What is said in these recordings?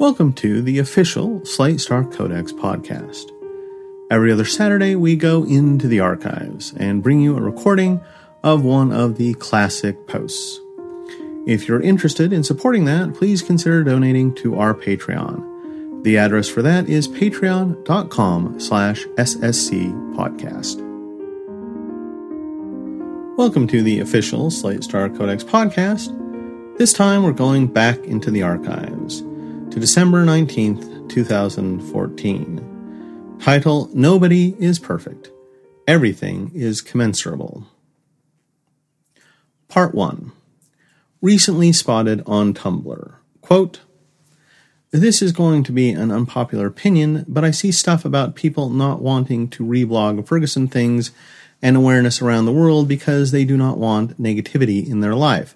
Welcome to the official Slate Star Codex podcast. Every other Saturday, we go into the archives and bring you a recording of one of the classic posts. If you're interested in supporting that, please consider donating to our Patreon. The address for that is patreon.com slash ssc podcast. Welcome to the official Slate Star Codex podcast. This time we're going back into the archives to December 19th, 2014. Title Nobody is Perfect. Everything is Commensurable. Part 1. Recently spotted on Tumblr. Quote, this is going to be an unpopular opinion, but I see stuff about people not wanting to reblog Ferguson things and awareness around the world because they do not want negativity in their life.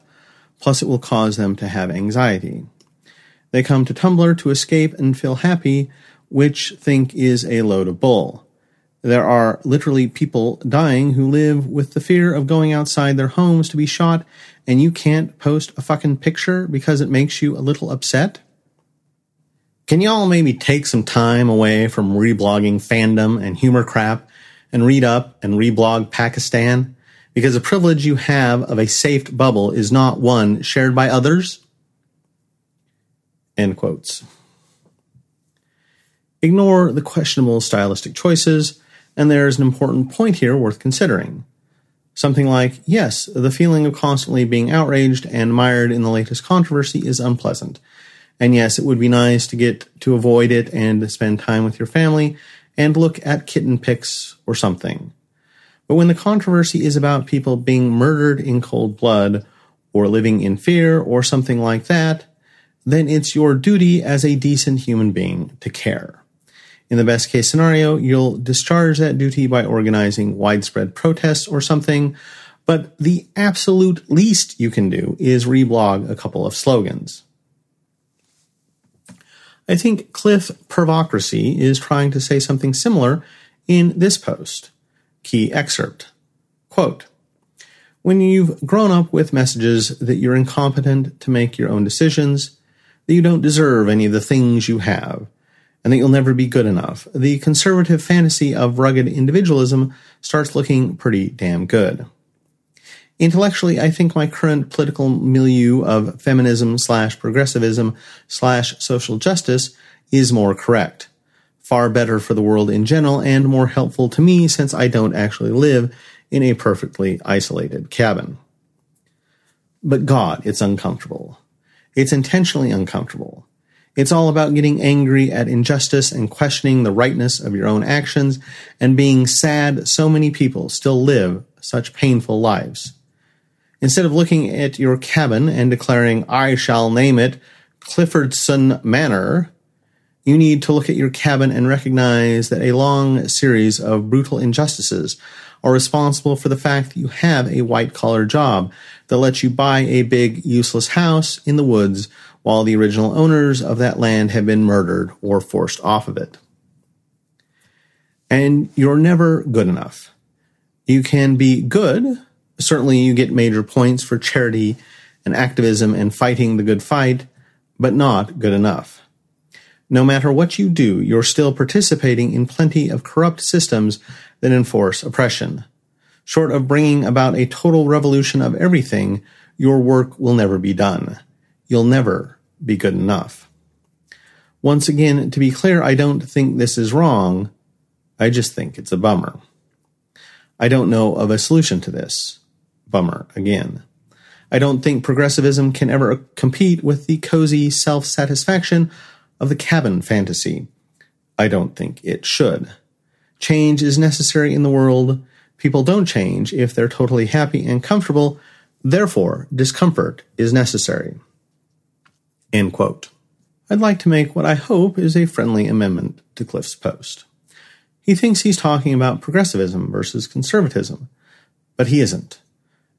Plus, it will cause them to have anxiety. They come to Tumblr to escape and feel happy, which think is a load of bull. There are literally people dying who live with the fear of going outside their homes to be shot, and you can't post a fucking picture because it makes you a little upset? Can y'all maybe take some time away from reblogging fandom and humor crap and read up and reblog Pakistan? Because the privilege you have of a safe bubble is not one shared by others. End quotes. Ignore the questionable stylistic choices, and there's an important point here worth considering. Something like, yes, the feeling of constantly being outraged and mired in the latest controversy is unpleasant. And yes, it would be nice to get to avoid it and spend time with your family and look at kitten pics or something. But when the controversy is about people being murdered in cold blood or living in fear or something like that, then it's your duty as a decent human being to care. In the best case scenario, you'll discharge that duty by organizing widespread protests or something, but the absolute least you can do is reblog a couple of slogans. I think Cliff Pervocracy is trying to say something similar in this post. Key excerpt. Quote, when you've grown up with messages that you're incompetent to make your own decisions, that you don't deserve any of the things you have, and that you'll never be good enough. The conservative fantasy of rugged individualism starts looking pretty damn good. Intellectually, I think my current political milieu of feminism slash progressivism slash social justice is more correct. Far better for the world in general and more helpful to me since I don't actually live in a perfectly isolated cabin. But God, it's uncomfortable. It's intentionally uncomfortable. It's all about getting angry at injustice and questioning the rightness of your own actions and being sad so many people still live such painful lives. Instead of looking at your cabin and declaring, I shall name it Cliffordson Manor, you need to look at your cabin and recognize that a long series of brutal injustices are responsible for the fact that you have a white collar job that lets you buy a big, useless house in the woods while the original owners of that land have been murdered or forced off of it. And you're never good enough. You can be good. Certainly, you get major points for charity and activism and fighting the good fight, but not good enough. No matter what you do, you're still participating in plenty of corrupt systems that enforce oppression. Short of bringing about a total revolution of everything, your work will never be done. You'll never be good enough. Once again, to be clear, I don't think this is wrong. I just think it's a bummer. I don't know of a solution to this. Bummer again. I don't think progressivism can ever compete with the cozy self satisfaction of the cabin fantasy. I don't think it should. Change is necessary in the world. People don't change if they're totally happy and comfortable. Therefore, discomfort is necessary. End quote. I'd like to make what I hope is a friendly amendment to Cliff's post. He thinks he's talking about progressivism versus conservatism, but he isn't.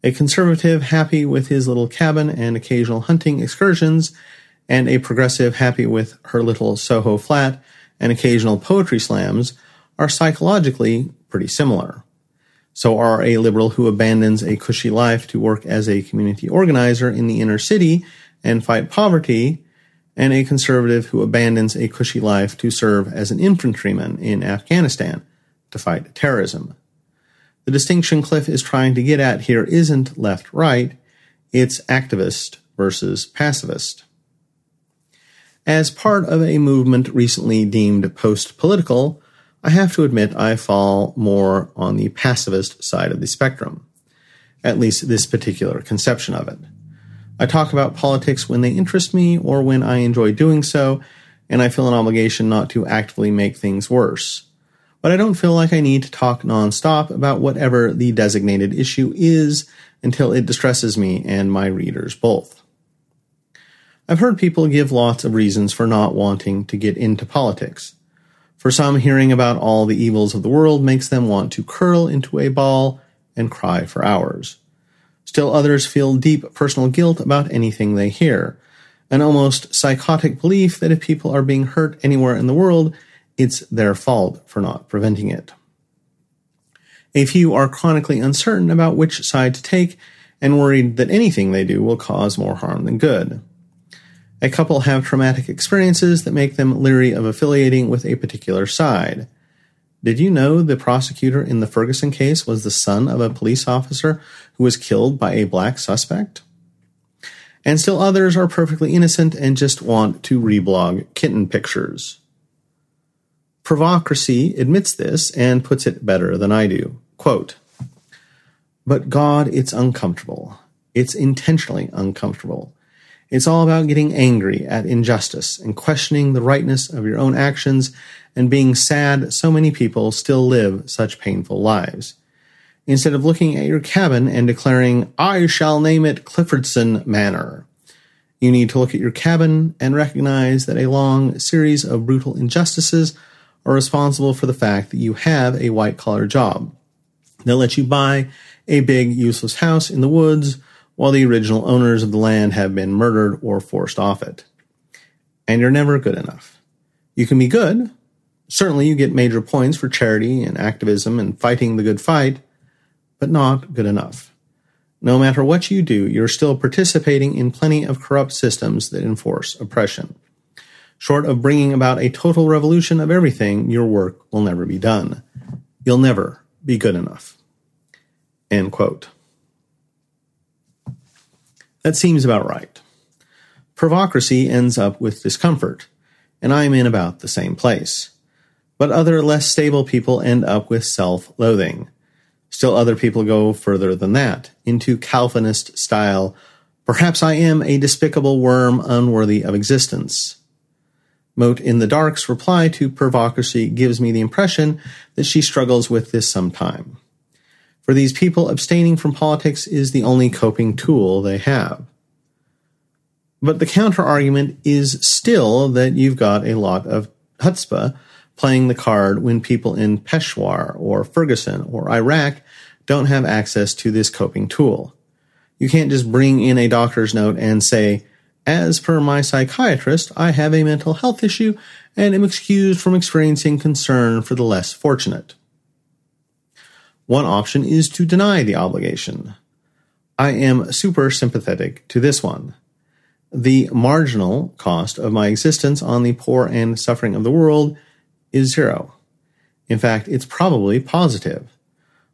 A conservative happy with his little cabin and occasional hunting excursions and a progressive happy with her little Soho flat and occasional poetry slams are psychologically pretty similar. So are a liberal who abandons a cushy life to work as a community organizer in the inner city and fight poverty, and a conservative who abandons a cushy life to serve as an infantryman in Afghanistan to fight terrorism. The distinction Cliff is trying to get at here isn't left right, it's activist versus pacifist. As part of a movement recently deemed post political, I have to admit I fall more on the pacifist side of the spectrum, at least this particular conception of it. I talk about politics when they interest me or when I enjoy doing so, and I feel an obligation not to actively make things worse. But I don't feel like I need to talk nonstop about whatever the designated issue is until it distresses me and my readers both. I've heard people give lots of reasons for not wanting to get into politics. For some, hearing about all the evils of the world makes them want to curl into a ball and cry for hours. Still others feel deep personal guilt about anything they hear, an almost psychotic belief that if people are being hurt anywhere in the world, it's their fault for not preventing it. A few are chronically uncertain about which side to take and worried that anything they do will cause more harm than good. A couple have traumatic experiences that make them leery of affiliating with a particular side. Did you know the prosecutor in the Ferguson case was the son of a police officer who was killed by a black suspect? And still others are perfectly innocent and just want to reblog kitten pictures. Pervocracy admits this and puts it better than I do. Quote, but God, it's uncomfortable. It's intentionally uncomfortable. It's all about getting angry at injustice and questioning the rightness of your own actions and being sad so many people still live such painful lives. Instead of looking at your cabin and declaring, I shall name it Cliffordson Manor, you need to look at your cabin and recognize that a long series of brutal injustices are responsible for the fact that you have a white collar job that lets you buy a big useless house in the woods while the original owners of the land have been murdered or forced off it. And you're never good enough. You can be good, Certainly, you get major points for charity and activism and fighting the good fight, but not good enough. No matter what you do, you're still participating in plenty of corrupt systems that enforce oppression. Short of bringing about a total revolution of everything, your work will never be done. You'll never be good enough. End quote. That seems about right. Pervocracy ends up with discomfort, and I'm in about the same place. But other less stable people end up with self loathing. Still, other people go further than that, into Calvinist style, perhaps I am a despicable worm unworthy of existence. Mote in the Dark's reply to Pervocracy gives me the impression that she struggles with this sometime. For these people, abstaining from politics is the only coping tool they have. But the counter argument is still that you've got a lot of chutzpah playing the card when people in Peshawar or Ferguson or Iraq don't have access to this coping tool. You can't just bring in a doctor's note and say, as per my psychiatrist, I have a mental health issue and am excused from experiencing concern for the less fortunate. One option is to deny the obligation. I am super sympathetic to this one. The marginal cost of my existence on the poor and suffering of the world is zero. In fact, it's probably positive.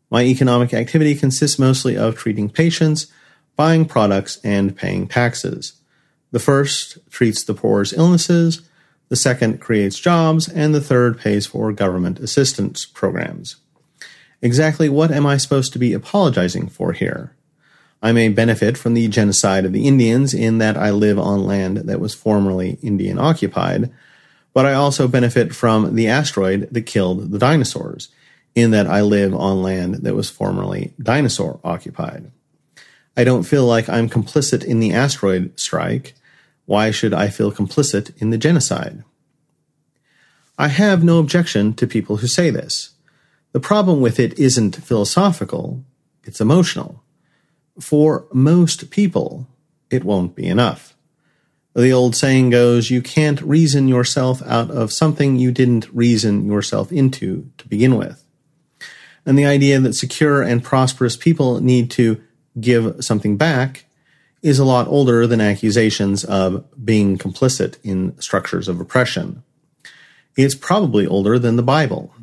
My economic activity consists mostly of treating patients, buying products, and paying taxes. The first treats the poor's illnesses, the second creates jobs, and the third pays for government assistance programs. Exactly what am I supposed to be apologizing for here? I may benefit from the genocide of the Indians in that I live on land that was formerly Indian occupied, but I also benefit from the asteroid that killed the dinosaurs, in that I live on land that was formerly dinosaur occupied. I don't feel like I'm complicit in the asteroid strike. Why should I feel complicit in the genocide? I have no objection to people who say this. The problem with it isn't philosophical, it's emotional. For most people, it won't be enough. The old saying goes, you can't reason yourself out of something you didn't reason yourself into to begin with. And the idea that secure and prosperous people need to give something back is a lot older than accusations of being complicit in structures of oppression. It's probably older than the Bible.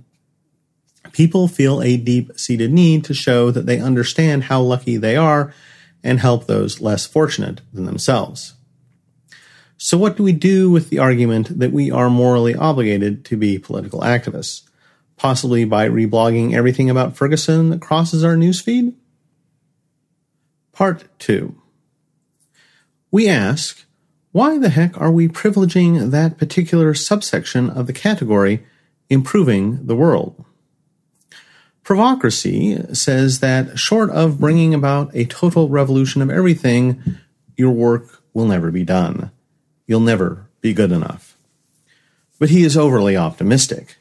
People feel a deep seated need to show that they understand how lucky they are and help those less fortunate than themselves. So, what do we do with the argument that we are morally obligated to be political activists? Possibly by reblogging everything about Ferguson that crosses our newsfeed? Part 2. We ask, why the heck are we privileging that particular subsection of the category improving the world? Pervocracy says that short of bringing about a total revolution of everything, your work will never be done. You'll never be good enough. But he is overly optimistic.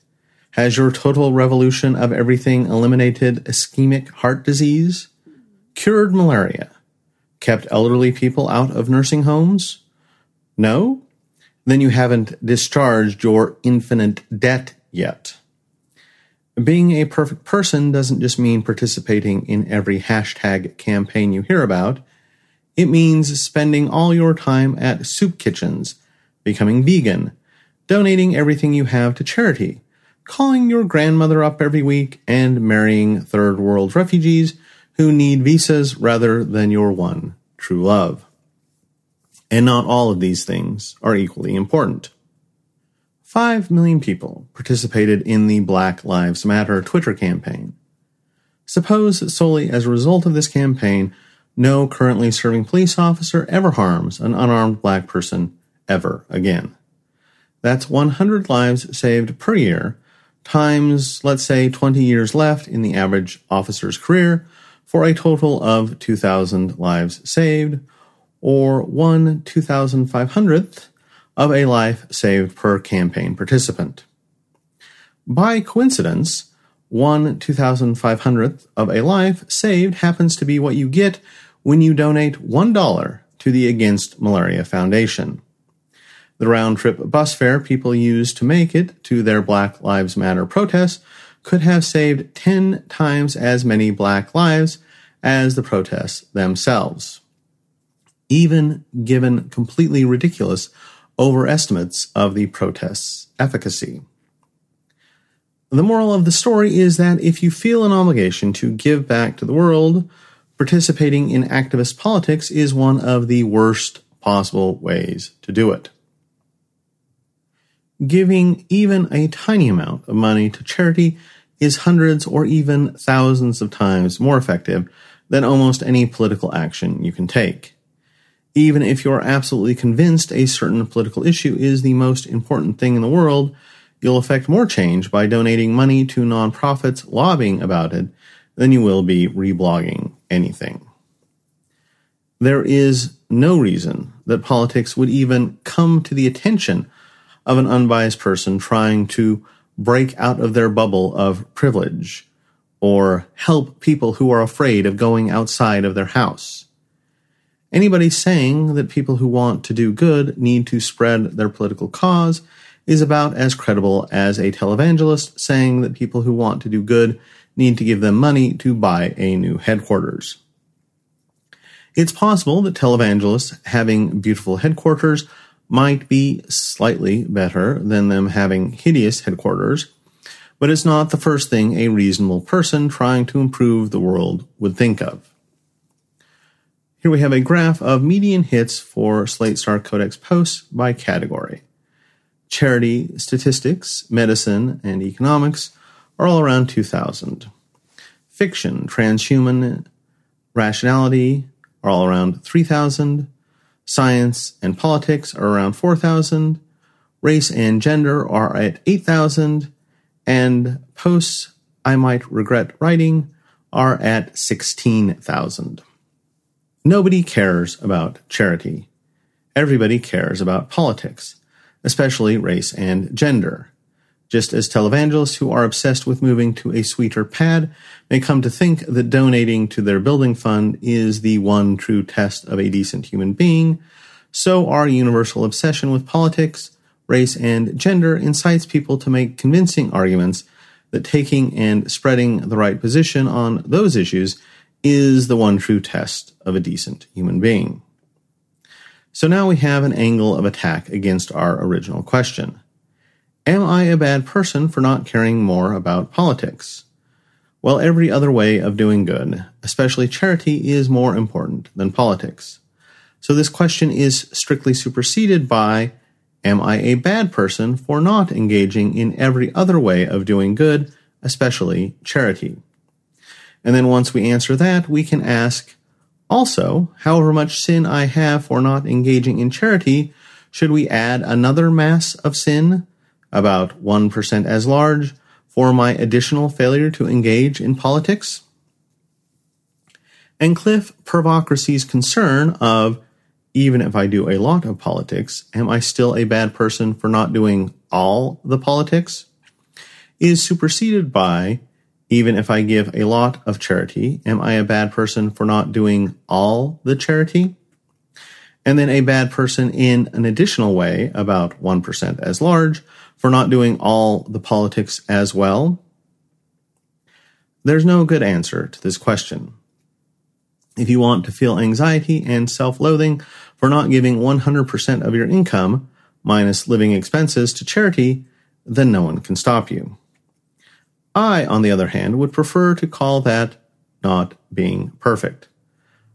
Has your total revolution of everything eliminated ischemic heart disease, cured malaria, kept elderly people out of nursing homes? No? Then you haven't discharged your infinite debt yet. Being a perfect person doesn't just mean participating in every hashtag campaign you hear about. It means spending all your time at soup kitchens, becoming vegan, donating everything you have to charity, calling your grandmother up every week, and marrying third world refugees who need visas rather than your one true love. And not all of these things are equally important. Five million people participated in the Black Lives Matter Twitter campaign. Suppose solely as a result of this campaign, no currently serving police officer ever harms an unarmed black person ever again. That's 100 lives saved per year, times, let's say, 20 years left in the average officer's career, for a total of 2,000 lives saved, or 1 2,500th of a life saved per campaign participant. By coincidence, 1 2,500th of a life saved happens to be what you get when you donate $1 to the Against Malaria Foundation. The round trip bus fare people use to make it to their Black Lives Matter protests could have saved 10 times as many black lives as the protests themselves, even given completely ridiculous overestimates of the protests' efficacy. The moral of the story is that if you feel an obligation to give back to the world, participating in activist politics is one of the worst possible ways to do it. Giving even a tiny amount of money to charity is hundreds or even thousands of times more effective than almost any political action you can take. Even if you're absolutely convinced a certain political issue is the most important thing in the world, you'll affect more change by donating money to nonprofits lobbying about it than you will be reblogging anything. There is no reason that politics would even come to the attention of an unbiased person trying to break out of their bubble of privilege or help people who are afraid of going outside of their house. Anybody saying that people who want to do good need to spread their political cause is about as credible as a televangelist saying that people who want to do good need to give them money to buy a new headquarters. It's possible that televangelists having beautiful headquarters might be slightly better than them having hideous headquarters, but it's not the first thing a reasonable person trying to improve the world would think of. Here we have a graph of median hits for Slate Star Codex posts by category. Charity, statistics, medicine, and economics are all around 2,000. Fiction, transhuman, rationality are all around 3,000. Science and politics are around 4,000. Race and gender are at 8,000. And posts I might regret writing are at 16,000. Nobody cares about charity. Everybody cares about politics, especially race and gender just as televangelists who are obsessed with moving to a sweeter pad may come to think that donating to their building fund is the one true test of a decent human being, so our universal obsession with politics, race, and gender incites people to make convincing arguments that taking and spreading the right position on those issues is the one true test of a decent human being. So now we have an angle of attack against our original question. Am I a bad person for not caring more about politics? Well, every other way of doing good, especially charity, is more important than politics. So this question is strictly superseded by Am I a bad person for not engaging in every other way of doing good, especially charity? And then once we answer that, we can ask, also, however much sin I have for not engaging in charity, should we add another mass of sin, about 1% as large, for my additional failure to engage in politics? And Cliff Pervocracy's concern of even if I do a lot of politics, am I still a bad person for not doing all the politics? Is superseded by, even if I give a lot of charity, am I a bad person for not doing all the charity? And then a bad person in an additional way, about 1% as large, for not doing all the politics as well? There's no good answer to this question. If you want to feel anxiety and self loathing for not giving 100% of your income, minus living expenses, to charity, then no one can stop you. I, on the other hand, would prefer to call that not being perfect.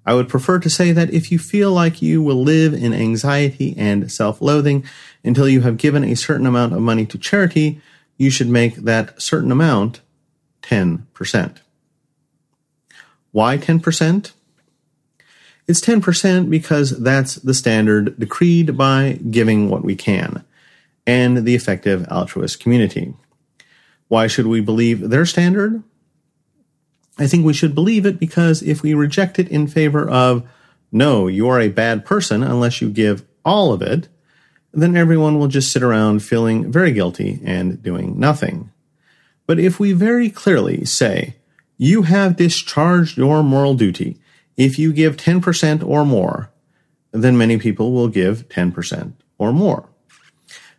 I would prefer to say that if you feel like you will live in anxiety and self loathing until you have given a certain amount of money to charity, you should make that certain amount 10%. Why 10%? It's 10% because that's the standard decreed by giving what we can and the effective altruist community. Why should we believe their standard? I think we should believe it because if we reject it in favor of, no, you are a bad person unless you give all of it, then everyone will just sit around feeling very guilty and doing nothing. But if we very clearly say, you have discharged your moral duty, if you give 10% or more, then many people will give 10% or more.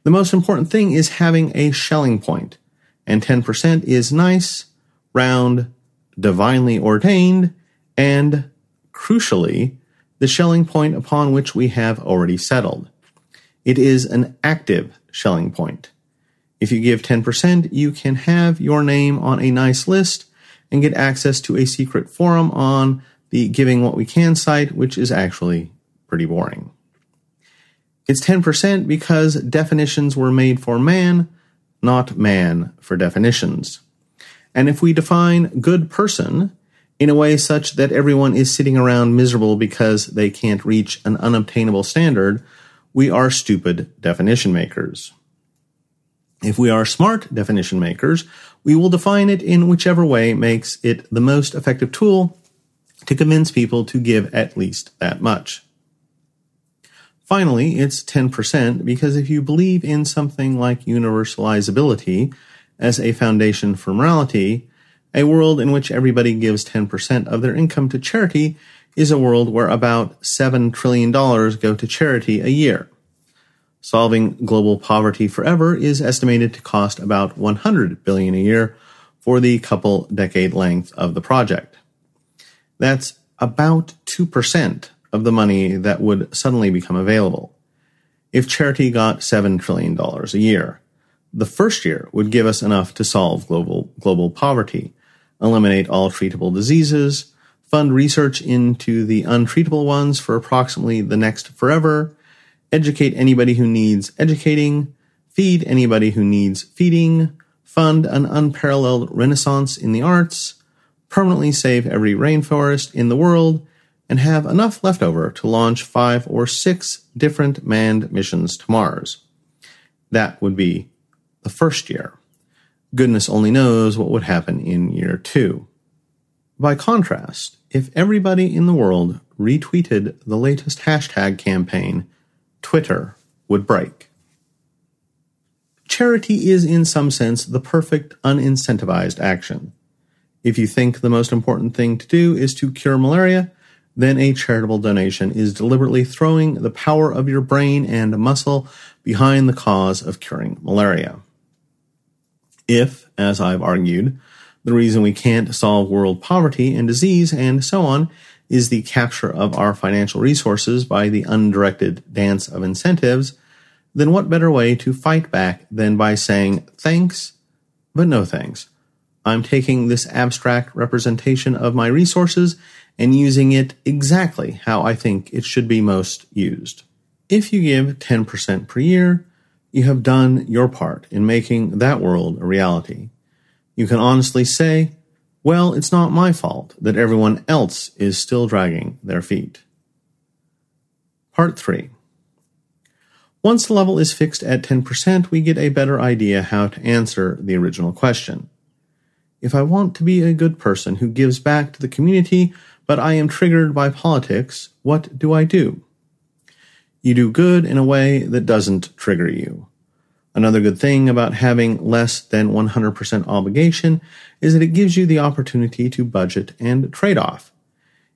The most important thing is having a Schelling point, and 10% is nice, round, divinely ordained, and crucially, the Schelling point upon which we have already settled. It is an active Schelling point. If you give 10%, you can have your name on a nice list and get access to a secret forum on the giving what we can site, which is actually pretty boring. It's 10% because definitions were made for man, not man for definitions. And if we define good person in a way such that everyone is sitting around miserable because they can't reach an unobtainable standard, we are stupid definition makers. If we are smart definition makers, we will define it in whichever way makes it the most effective tool to convince people to give at least that much. Finally, it's 10% because if you believe in something like universalizability as a foundation for morality, a world in which everybody gives 10% of their income to charity is a world where about $7 trillion go to charity a year. Solving global poverty forever is estimated to cost about 100 billion a year for the couple decade length of the project. That's about 2% of the money that would suddenly become available. If charity got $7 trillion a year, the first year would give us enough to solve global, global poverty, eliminate all treatable diseases, fund research into the untreatable ones for approximately the next forever, educate anybody who needs educating, feed anybody who needs feeding, fund an unparalleled renaissance in the arts, permanently save every rainforest in the world, and have enough left over to launch five or six different manned missions to Mars. That would be the first year. Goodness only knows what would happen in year two. By contrast, if everybody in the world retweeted the latest hashtag campaign, Twitter would break. Charity is, in some sense, the perfect unincentivized action. If you think the most important thing to do is to cure malaria, then a charitable donation is deliberately throwing the power of your brain and muscle behind the cause of curing malaria. If, as I've argued, the reason we can't solve world poverty and disease and so on is the capture of our financial resources by the undirected dance of incentives, then what better way to fight back than by saying thanks, but no thanks? I'm taking this abstract representation of my resources and using it exactly how I think it should be most used. If you give 10% per year, you have done your part in making that world a reality. You can honestly say, well, it's not my fault that everyone else is still dragging their feet. Part 3. Once the level is fixed at 10%, we get a better idea how to answer the original question. If I want to be a good person who gives back to the community, but I am triggered by politics, what do I do? You do good in a way that doesn't trigger you. Another good thing about having less than 100% obligation is that it gives you the opportunity to budget and trade off.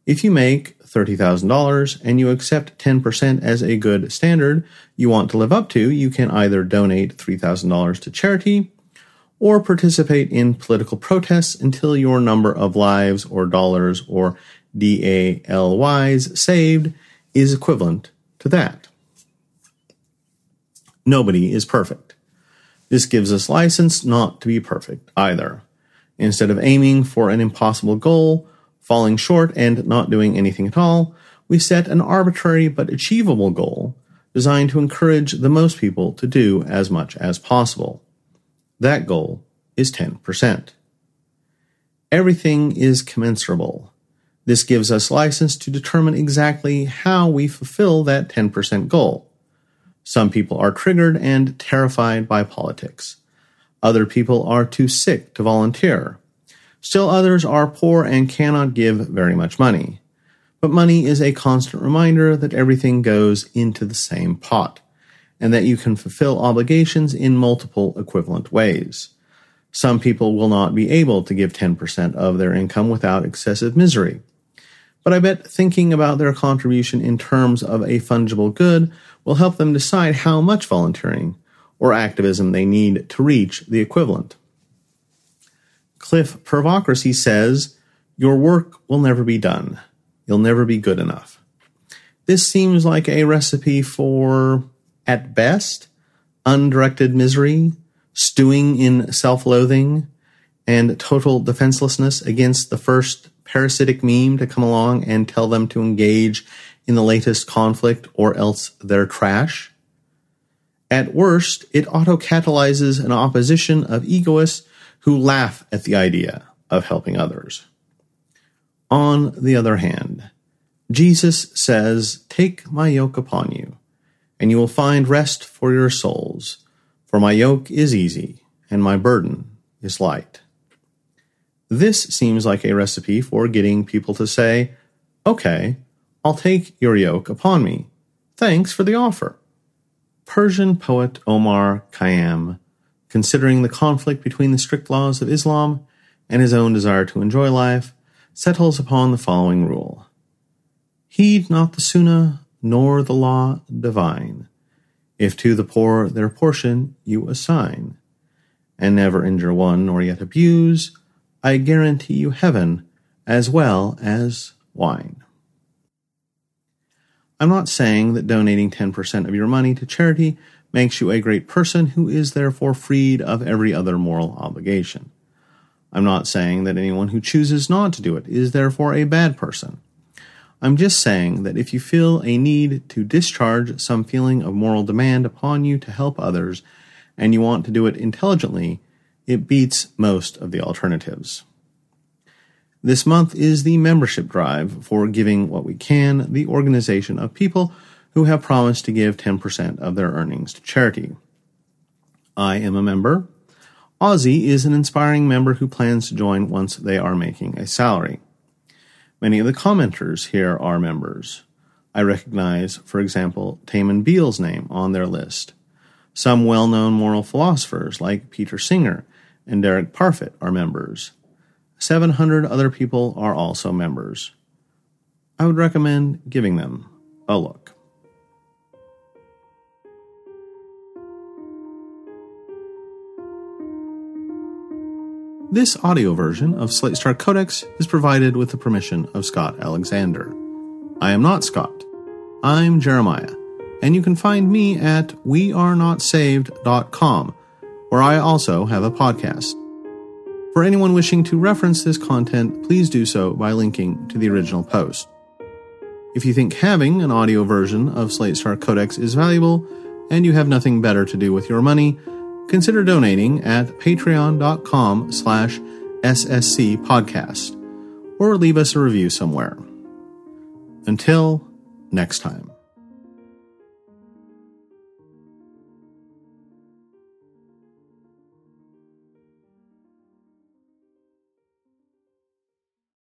If you make $30,000 and you accept 10% as a good standard you want to live up to, you can either donate $3,000 to charity or participate in political protests until your number of lives or dollars or DALYs saved is equivalent to that. Nobody is perfect. This gives us license not to be perfect either. Instead of aiming for an impossible goal, falling short, and not doing anything at all, we set an arbitrary but achievable goal designed to encourage the most people to do as much as possible. That goal is 10%. Everything is commensurable. This gives us license to determine exactly how we fulfill that 10% goal. Some people are triggered and terrified by politics. Other people are too sick to volunteer. Still others are poor and cannot give very much money. But money is a constant reminder that everything goes into the same pot, and that you can fulfill obligations in multiple equivalent ways. Some people will not be able to give 10% of their income without excessive misery. But I bet thinking about their contribution in terms of a fungible good will help them decide how much volunteering or activism they need to reach the equivalent. Cliff Pervocracy says, Your work will never be done. You'll never be good enough. This seems like a recipe for, at best, undirected misery, stewing in self loathing, and total defenselessness against the first parasitic meme to come along and tell them to engage in the latest conflict or else they're trash. At worst, it auto-catalyzes an opposition of egoists who laugh at the idea of helping others. On the other hand, Jesus says, Take my yoke upon you, and you will find rest for your souls, for my yoke is easy, and my burden is light. This seems like a recipe for getting people to say, Okay, I'll take your yoke upon me. Thanks for the offer. Persian poet Omar Khayyam, considering the conflict between the strict laws of Islam and his own desire to enjoy life, settles upon the following rule Heed not the sunnah nor the law divine, if to the poor their portion you assign, and never injure one nor yet abuse, I guarantee you heaven as well as wine. I'm not saying that donating 10% of your money to charity makes you a great person who is therefore freed of every other moral obligation. I'm not saying that anyone who chooses not to do it is therefore a bad person. I'm just saying that if you feel a need to discharge some feeling of moral demand upon you to help others, and you want to do it intelligently, it beats most of the alternatives. This month is the membership drive for Giving What We Can, the organization of people who have promised to give 10% of their earnings to charity. I am a member. Ozy is an inspiring member who plans to join once they are making a salary. Many of the commenters here are members. I recognize, for example, Taymon Beal's name on their list. Some well known moral philosophers like Peter Singer and Derek Parfit are members. 700 other people are also members. I would recommend giving them a look. This audio version of Slate Star Codex is provided with the permission of Scott Alexander. I am not Scott. I'm Jeremiah, and you can find me at wearenotsaved.com, where I also have a podcast. For anyone wishing to reference this content, please do so by linking to the original post. If you think having an audio version of Slate Star Codex is valuable, and you have nothing better to do with your money, consider donating at patreon.com slash ssc podcast or leave us a review somewhere. Until next time.